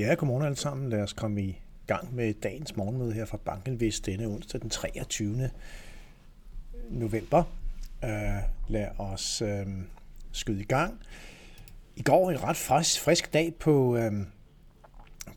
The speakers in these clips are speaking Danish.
Ja, godmorgen alle sammen. Lad os komme i gang med dagens morgenmøde her fra Bankenvist denne onsdag den 23. november. Uh, lad os uh, skyde i gang. I går en ret frisk, frisk dag på, uh,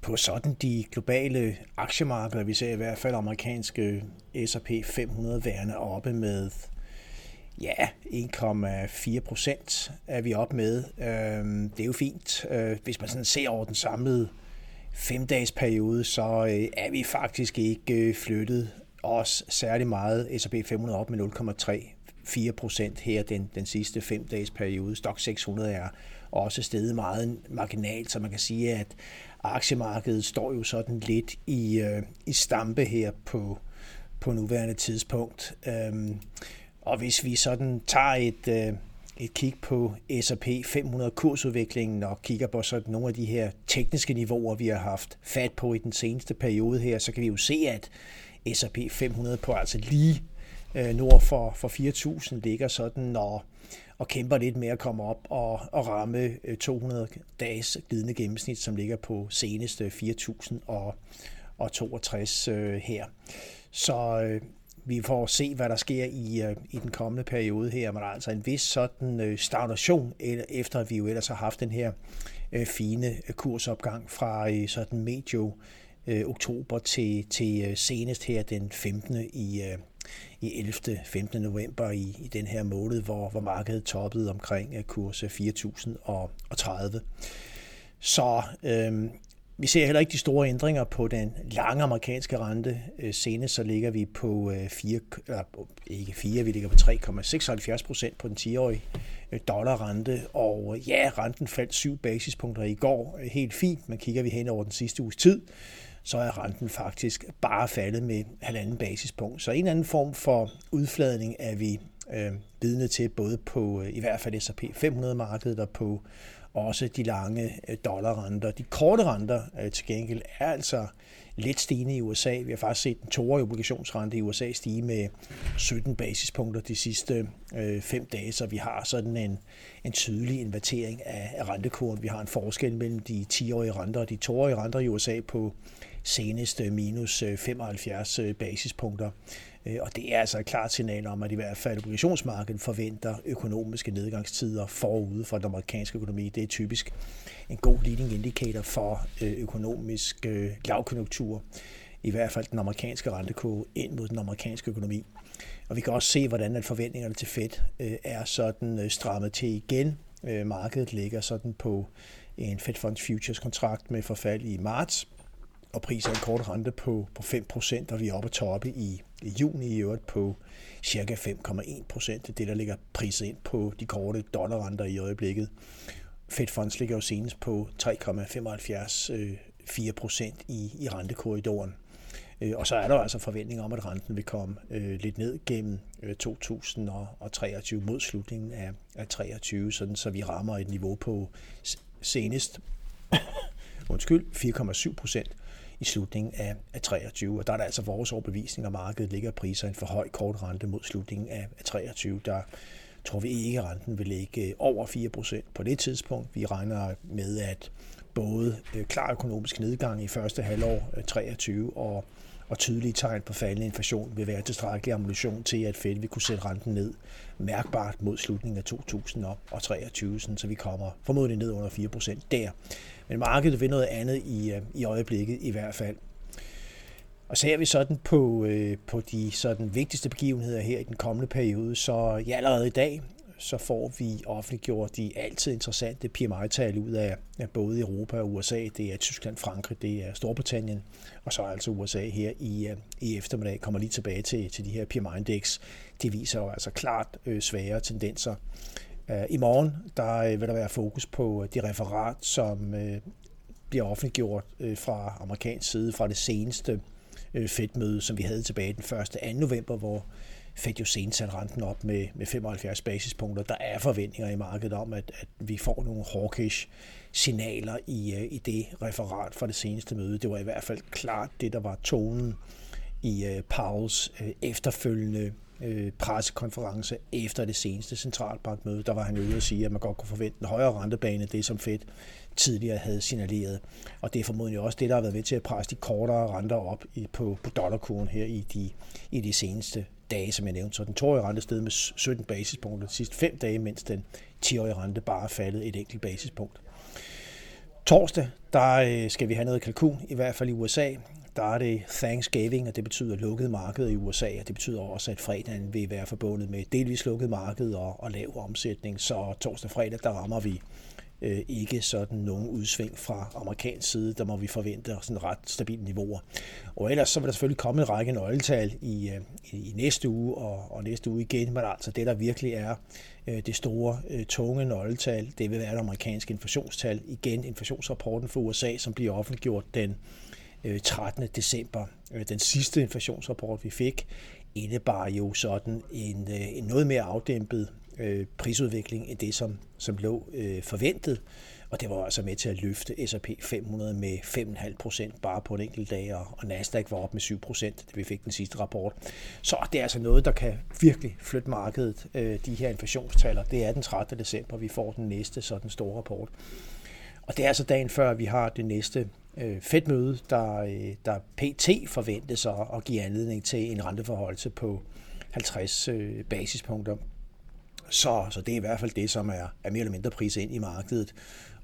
på sådan de globale aktiemarkeder. Vi ser i hvert fald amerikanske S&P 500 værende oppe med Ja, 1,4 procent er vi op med. Det er jo fint. Hvis man sådan ser over den samlede femdages periode, så øh, er vi faktisk ikke øh, flyttet os særlig meget. S&P 500 op med 0,34 procent her den, den sidste fem dages periode. Stock 600 er også steget meget marginalt, så man kan sige, at aktiemarkedet står jo sådan lidt i, øh, i stampe her på, på nuværende tidspunkt. Øhm, og hvis vi sådan tager et, øh, et kig på S&P 500 kursudviklingen og kigger på sådan nogle af de her tekniske niveauer, vi har haft fat på i den seneste periode her, så kan vi jo se, at S&P 500 på altså lige øh, nord for, for 4.000 ligger sådan og, og kæmper lidt med at komme op og, og ramme øh, 200 dages glidende gennemsnit, som ligger på seneste 4.000 og, og 62 øh, her. Så øh, vi får se, hvad der sker i, øh, i den kommende periode her, men altså en vis sådan øh, stagnation, efter at vi jo ellers har haft den her øh, fine øh, kursopgang fra øh, sådan medio øh, oktober til, til senest her den 15. i, i 11. 15. november i, i den her måned, hvor, hvor markedet toppede omkring kurs 4030. Så øh, vi ser heller ikke de store ændringer på den lange amerikanske rente. Øh, senest så ligger vi på øh, 4, eller ikke 4, vi ligger på 3,76 procent på den 10-årige øh, dollarrente. Og ja, renten faldt 7 basispunkter i går. Helt fint, men kigger vi hen over den sidste uges tid, så er renten faktisk bare faldet med halvanden basispunkt. Så en eller anden form for udfladning er vi øh, vidne til, både på øh, i hvert fald S&P 500-markedet og på også de lange øh, dollarrenter. De korte renter øh, til gengæld er altså lidt stigende i USA. Vi har faktisk set den toårige obligationsrente i USA stige med 17 basispunkter de sidste øh, fem dage, så vi har sådan en, en tydelig invertering af, af rentekurven. Vi har en forskel mellem de 10-årige renter og de toårige renter i USA på senest øh, minus øh, 75 øh, basispunkter. Og det er altså et klart signal om, at i hvert fald obligationsmarkedet forventer økonomiske nedgangstider forude for den amerikanske økonomi. Det er typisk en god leading indicator for økonomisk lavkonjunktur. I hvert fald den amerikanske rentekurve ind mod den amerikanske økonomi. Og vi kan også se, hvordan at forventningerne til Fed er sådan strammet til igen. Markedet ligger sådan på en Fed Funds Futures kontrakt med forfald i marts, og priser en kort rente på, på 5%, og vi er oppe at toppe i, i juni i øvrigt på cirka 5,1%. Det er det, der ligger priset ind på de korte dollarrenter i øjeblikket. Fed Funds ligger jo senest på 3,75-4% øh, i, i rentekorridoren. Øh, og så er der altså forventninger om, at renten vil komme øh, lidt ned gennem øh, 2023 mod slutningen af, af 23, sådan så vi rammer et niveau på senest undskyld, 4,7 procent i slutningen af, af 23. Og der er det altså vores overbevisning, at markedet ligger priser en for høj kort rente mod slutningen af, af 23. Der tror vi ikke, at renten vil ligge øh, over 4% på det tidspunkt. Vi regner med, at både øh, klar økonomisk nedgang i første halvår øh, 23 og og tydelige tegn på faldende inflation vil være tilstrækkelig ammunition til, at Fed vil kunne sætte renten ned mærkbart mod slutningen af 2023, så vi kommer formodentlig ned under 4% der. Men markedet vil noget andet i, øh, i øjeblikket i hvert fald. Og ser vi sådan på, øh, på de sådan vigtigste begivenheder her i den kommende periode, så ja, allerede i dag, så får vi offentliggjort de altid interessante PMI-tal ud af, af både Europa og USA. Det er Tyskland, Frankrig, det er Storbritannien, og så er altså USA her i, øh, i eftermiddag. Kommer lige tilbage til, til de her PMI-indeks. De viser jo altså klart øh, svære tendenser. Øh, I morgen der øh, vil der være fokus på øh, de referat, som bliver offentliggjort fra amerikansk side fra det seneste Fed-møde, som vi havde tilbage den 1. 2. november, hvor Fed jo senest satte renten op med, med 75 basispunkter. Der er forventninger i markedet om, at, at vi får nogle hawkish signaler i, i det referat fra det seneste møde. Det var i hvert fald klart det, der var tonen i uh, Pauls efterfølgende øh, pressekonference efter det seneste centralbankmøde, der var han ude at sige, at man godt kunne forvente en højere rentebane, det som Fed tidligere havde signaleret. Og det er formodentlig også det, der har været med til at presse de kortere renter op i, på, på dollarkurven her i de, i de seneste dage, som jeg nævnte. Så den toårige rente steg med 17 basispunkter de sidste 5 dage, mens den 10-årige rente bare er faldet et enkelt basispunkt. Torsdag, der øh, skal vi have noget kalkun, i hvert fald i USA. Der er det Thanksgiving, og det betyder lukket marked i USA, og det betyder også, at fredagen vil være forbundet med delvis lukket marked og, og lav omsætning. Så torsdag og fredag, der rammer vi øh, ikke sådan nogen udsving fra amerikansk side. Der må vi forvente sådan ret stabile niveauer. Og ellers så vil der selvfølgelig komme en række nøgletal i, øh, i næste uge og, og næste uge igen, men altså det, der virkelig er øh, det store, øh, tunge nøgletal, det vil være det amerikanske inflationstal. Igen inflationsrapporten for USA, som bliver offentliggjort den Øh, 13. december. Øh, den sidste inflationsrapport, vi fik, indebar jo sådan en, øh, en noget mere afdæmpet prisudvikling end det, som, som lå øh, forventet. Og det var altså med til at løfte S&P 500 med 5,5 procent bare på en enkelt dag, og, og Nasdaq var op med 7 procent, da vi fik den sidste rapport. Så det er altså noget, der kan virkelig flytte markedet, øh, de her inflationstaller. Det er den 13. december, vi får den næste sådan store rapport. Og det er altså dagen før, vi har det næste øh, Fed-møde, der, øh, der PT forventes at, at give anledning til en renteforholdelse på 50 øh, basispunkter. Så, så det er i hvert fald det, som er, er mere eller mindre priset ind i markedet.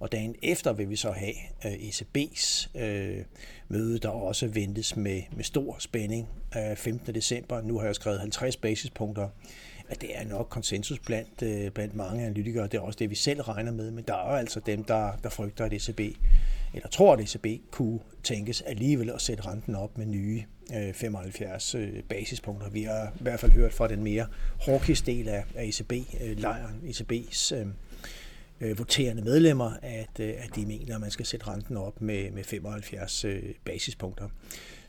Og dagen efter vil vi så have øh, ECB's øh, møde, der også ventes med, med stor spænding øh, 15. december. Nu har jeg skrevet 50 basispunkter. At det er nok konsensus blandt, øh, blandt mange analytikere. Det er også det, vi selv regner med. Men der er jo altså dem, der, der frygter, at ECB eller tror, at ECB kunne tænkes alligevel at sætte renten op med nye øh, 75 øh, basispunkter. Vi har i hvert fald hørt fra den mere hawkish del af ECB-lejren, øh, ECB's voterende medlemmer, at, at de mener, at man skal sætte renten op med, med 75 basispunkter.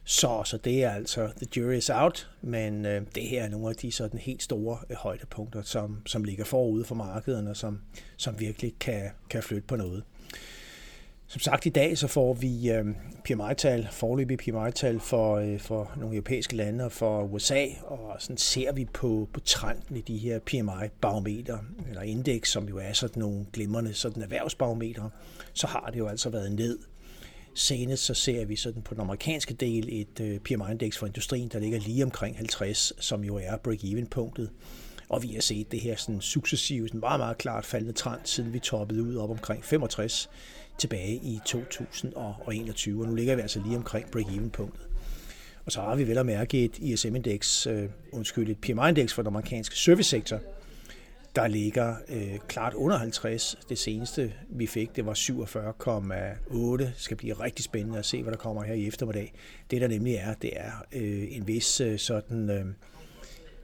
Så, så det er altså, the jury is out, men øh, det her er nogle af de sådan helt store øh, højdepunkter, som, som ligger forude for markederne, som, som virkelig kan, kan flytte på noget. Som sagt i dag så får vi øh, PMI-tal, forløbige PMI-tal for, øh, for nogle europæiske lande og for USA, og sådan ser vi på, på trenden i de her PMI-barometer, eller indeks, som jo er sådan nogle glimrende sådan erhvervsbarometer, så har det jo altså været ned. Senest så ser vi sådan på den amerikanske del et øh, PMI-indeks for industrien, der ligger lige omkring 50, som jo er break-even-punktet. Og vi har set det her sådan successivt, sådan meget, meget klart faldende trend, siden vi toppede ud op omkring 65 tilbage i 2021, og nu ligger vi altså lige omkring break-even-punktet. Og så har vi vel at mærke et ISM-indeks, øh, undskyld, et PMI-indeks for den amerikanske servicesektor, der ligger øh, klart under 50. Det seneste, vi fik, det var 47,8. Det skal blive rigtig spændende at se, hvad der kommer her i eftermiddag. Det, der nemlig er, det er øh, en vis øh, sådan... Øh,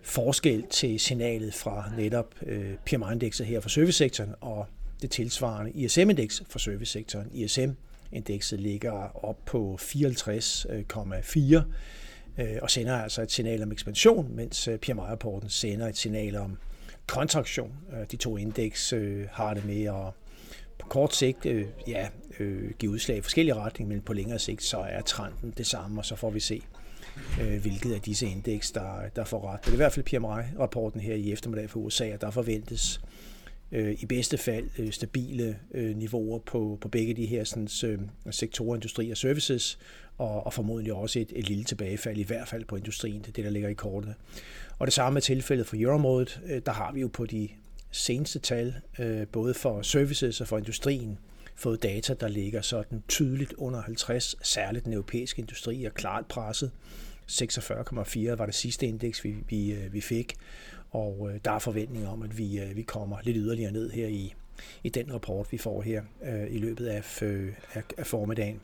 forskel til signalet fra netop øh, PMI-indekset her for servicesektoren og det tilsvarende ISM-indeks for servicesektoren. ISM-indekset ligger op på 54,4 øh, og sender altså et signal om ekspansion, mens øh, PMI-rapporten sender et signal om kontraktion. Øh, de to indeks har det med at på kort sigt ja, give udslag i forskellige retninger, men på længere sigt så er trenden det samme, og så får vi se, hvilket af disse indeks, der, der får ret. Det er i hvert fald PMI-rapporten her i eftermiddag for USA, at der forventes øh, i bedste fald øh, stabile øh, niveauer på, på begge de her sådan, øh, sektorer, industri og services, og, og formodentlig også et, et lille tilbagefald, i hvert fald på industrien, det er det, der ligger i kortene. Og det samme er tilfældet for euroområdet. Øh, der har vi jo på de seneste tal, øh, både for services og for industrien, fået data, der ligger sådan tydeligt under 50, særligt den europæiske industri er klart presset. 46,4 var det sidste indeks, vi, vi, øh, vi fik. Og øh, der er forventning om, at vi, øh, vi kommer lidt yderligere ned her i, i den rapport, vi får her øh, i løbet af, øh, af, af formiddagen.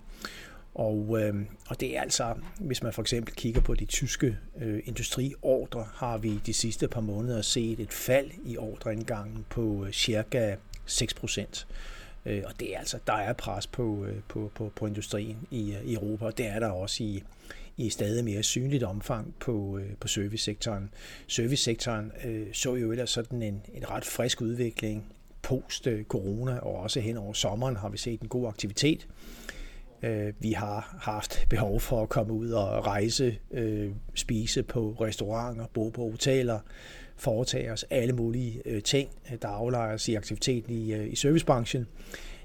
Og, øh, og det er altså, hvis man for eksempel kigger på de tyske øh, industriordre, har vi de sidste par måneder set et fald i ordreindgangen på øh, cirka 6 procent. Øh, og det er altså, der er pres på, øh, på, på, på industrien i, øh, i Europa, og det er der også i, i stadig mere synligt omfang på, øh, på servicesektoren. Servicesektoren øh, så jo ellers sådan en, en ret frisk udvikling post-corona, øh, og også hen over sommeren har vi set en god aktivitet. Øh, vi har haft behov for at komme ud og rejse, øh, spise på restauranter, bo på hoteller, foretage os alle mulige øh, ting, øh, der aflejer os i aktiviteten i, i servicebranchen.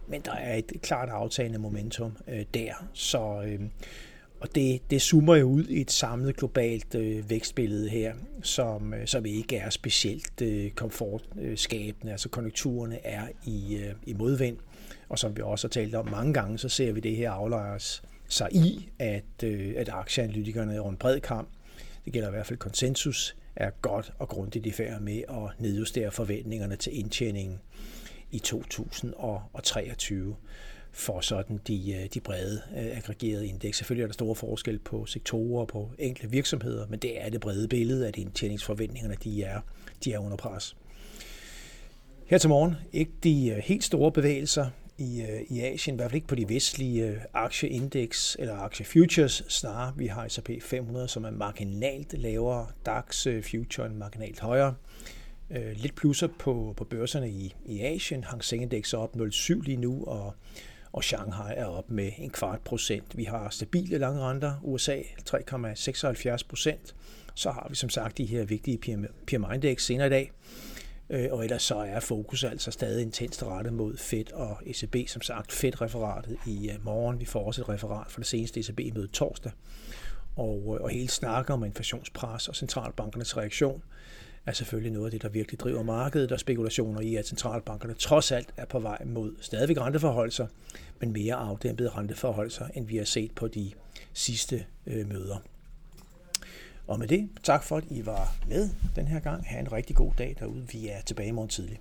Men der er et klart aftagende momentum der, så og det, det zoomer jo ud i et samlet globalt øh, vækstbillede her, som, øh, som ikke er specielt øh, komfortskabende. Altså konjunkturerne er i, øh, i modvind, og som vi også har talt om mange gange, så ser vi det her aflejres sig i, at, øh, at aktieanalytikerne over en bred kamp, det gælder i hvert fald konsensus, er godt og grundigt i færd med at nedjustere forventningerne til indtjeningen i 2023 for sådan de, øh, de brede øh, aggregerede indeks. Selvfølgelig er der store forskel på sektorer og på enkelte virksomheder, men det er det brede billede, at indtjeningsforventningerne de er, de er under pres. Her til morgen ikke de øh, helt store bevægelser i, i Asien, i hvert fald ikke på de vestlige aktieindeks eller aktiefutures, snarere vi har S&P 500, som er marginalt lavere, DAX future marginalt højere. Lidt plusser på, på børserne i, i Asien. Hang Seng Index er op 0,7 lige nu, og og Shanghai er op med en kvart procent. Vi har stabile lange renter, USA 3,76 procent. Så har vi som sagt de her vigtige PMI-index senere i dag. Øh, og ellers så er fokus altså stadig intenst rettet mod Fed og ECB. Som sagt, Fed-referatet i øh, morgen. Vi får også et referat for det seneste ECB-møde torsdag. Og, øh, og hele snakker om inflationspres og centralbankernes reaktion er selvfølgelig noget af det, der virkelig driver markedet, og spekulationer i, at centralbankerne trods alt er på vej mod stadigvæk renteforholdelser, men mere afdæmpede renteforholdelser, end vi har set på de sidste øh, møder. Og med det, tak for at I var med den her gang. Ha' en rigtig god dag derude. Vi er tilbage i morgen tidlig.